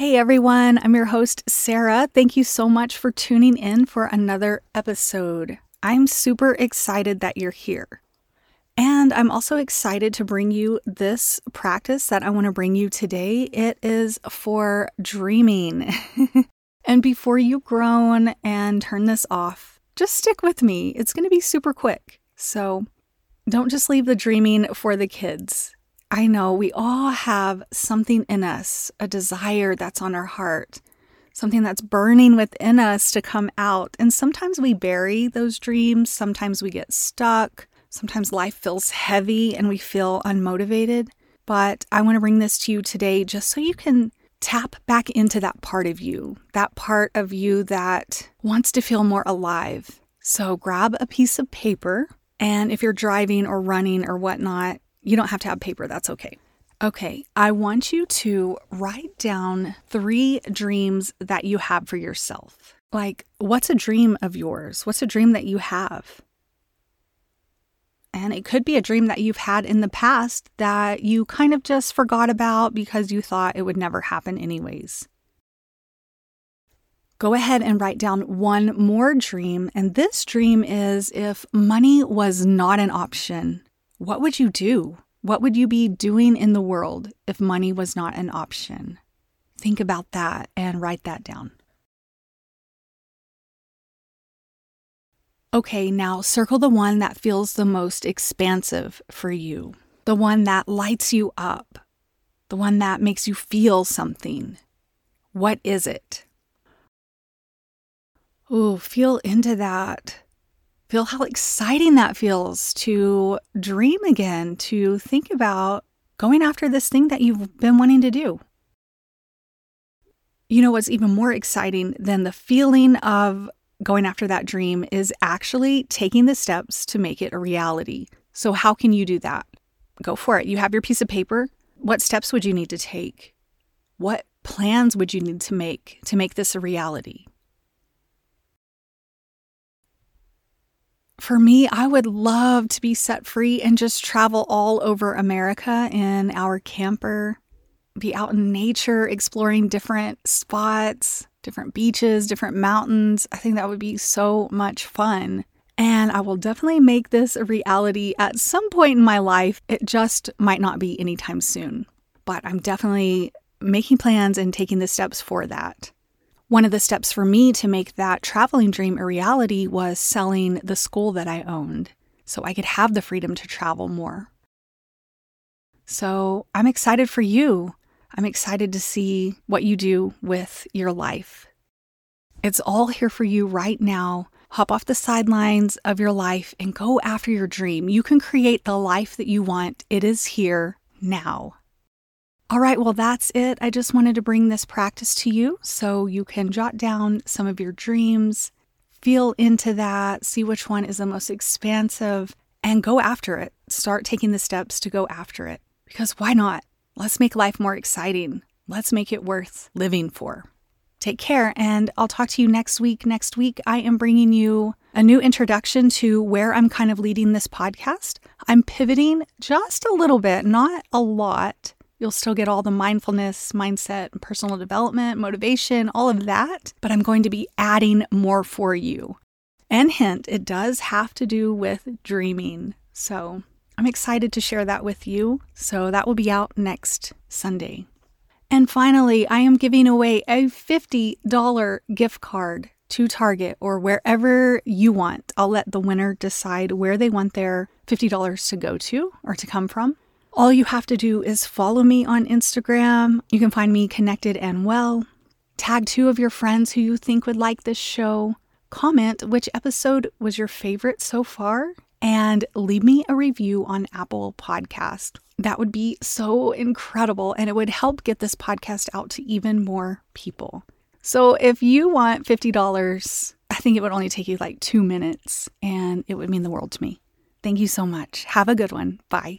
Hey everyone, I'm your host, Sara. Thank you so much for tuning in for another episode. I'm super excited that you're here. And I'm also excited to bring you this practice that I want to bring you today. It is for dreaming. and before you groan and turn this off, just stick with me. It's going to be super quick. So don't just leave the dreaming for the kids. I know we all have something in us, a desire that's on our heart, something that's burning within us to come out. And sometimes we bury those dreams, sometimes we get stuck, sometimes life feels heavy and we feel unmotivated. But I want to bring this to you today just so you can tap back into that part of you, that part of you that wants to feel more alive. So grab a piece of paper. And if you're driving or running or whatnot, you don't have to have paper, that's okay. Okay, I want you to write down three dreams that you have for yourself. Like, what's a dream of yours? What's a dream that you have? And it could be a dream that you've had in the past that you kind of just forgot about because you thought it would never happen, anyways. Go ahead and write down one more dream. And this dream is if money was not an option, what would you do? What would you be doing in the world if money was not an option? Think about that and write that down. Okay, now circle the one that feels the most expansive for you, the one that lights you up, the one that makes you feel something. What is it? Ooh, feel into that. Feel how exciting that feels to dream again, to think about going after this thing that you've been wanting to do. You know what's even more exciting than the feeling of going after that dream is actually taking the steps to make it a reality. So, how can you do that? Go for it. You have your piece of paper. What steps would you need to take? What plans would you need to make to make this a reality? For me, I would love to be set free and just travel all over America in our camper, be out in nature, exploring different spots, different beaches, different mountains. I think that would be so much fun. And I will definitely make this a reality at some point in my life. It just might not be anytime soon, but I'm definitely making plans and taking the steps for that. One of the steps for me to make that traveling dream a reality was selling the school that I owned so I could have the freedom to travel more. So I'm excited for you. I'm excited to see what you do with your life. It's all here for you right now. Hop off the sidelines of your life and go after your dream. You can create the life that you want. It is here now. All right, well, that's it. I just wanted to bring this practice to you so you can jot down some of your dreams, feel into that, see which one is the most expansive, and go after it. Start taking the steps to go after it. Because why not? Let's make life more exciting. Let's make it worth living for. Take care, and I'll talk to you next week. Next week, I am bringing you a new introduction to where I'm kind of leading this podcast. I'm pivoting just a little bit, not a lot You'll still get all the mindfulness, mindset, personal development, motivation, all of that, but I'm going to be adding more for you. And hint, it does have to do with dreaming. So I'm excited to share that with you. So that will be out next Sunday. And finally, I am giving away a $50 gift card to Target or wherever you want. I'll let the winner decide where they want their $50 to go to or to come from. All you have to do is follow me on Instagram. You can find me connected and well. Tag two of your friends who you think would like this show. Comment which episode was your favorite so far and leave me a review on Apple Podcast. That would be so incredible and it would help get this podcast out to even more people. So if you want $50, I think it would only take you like 2 minutes and it would mean the world to me. Thank you so much. Have a good one. Bye.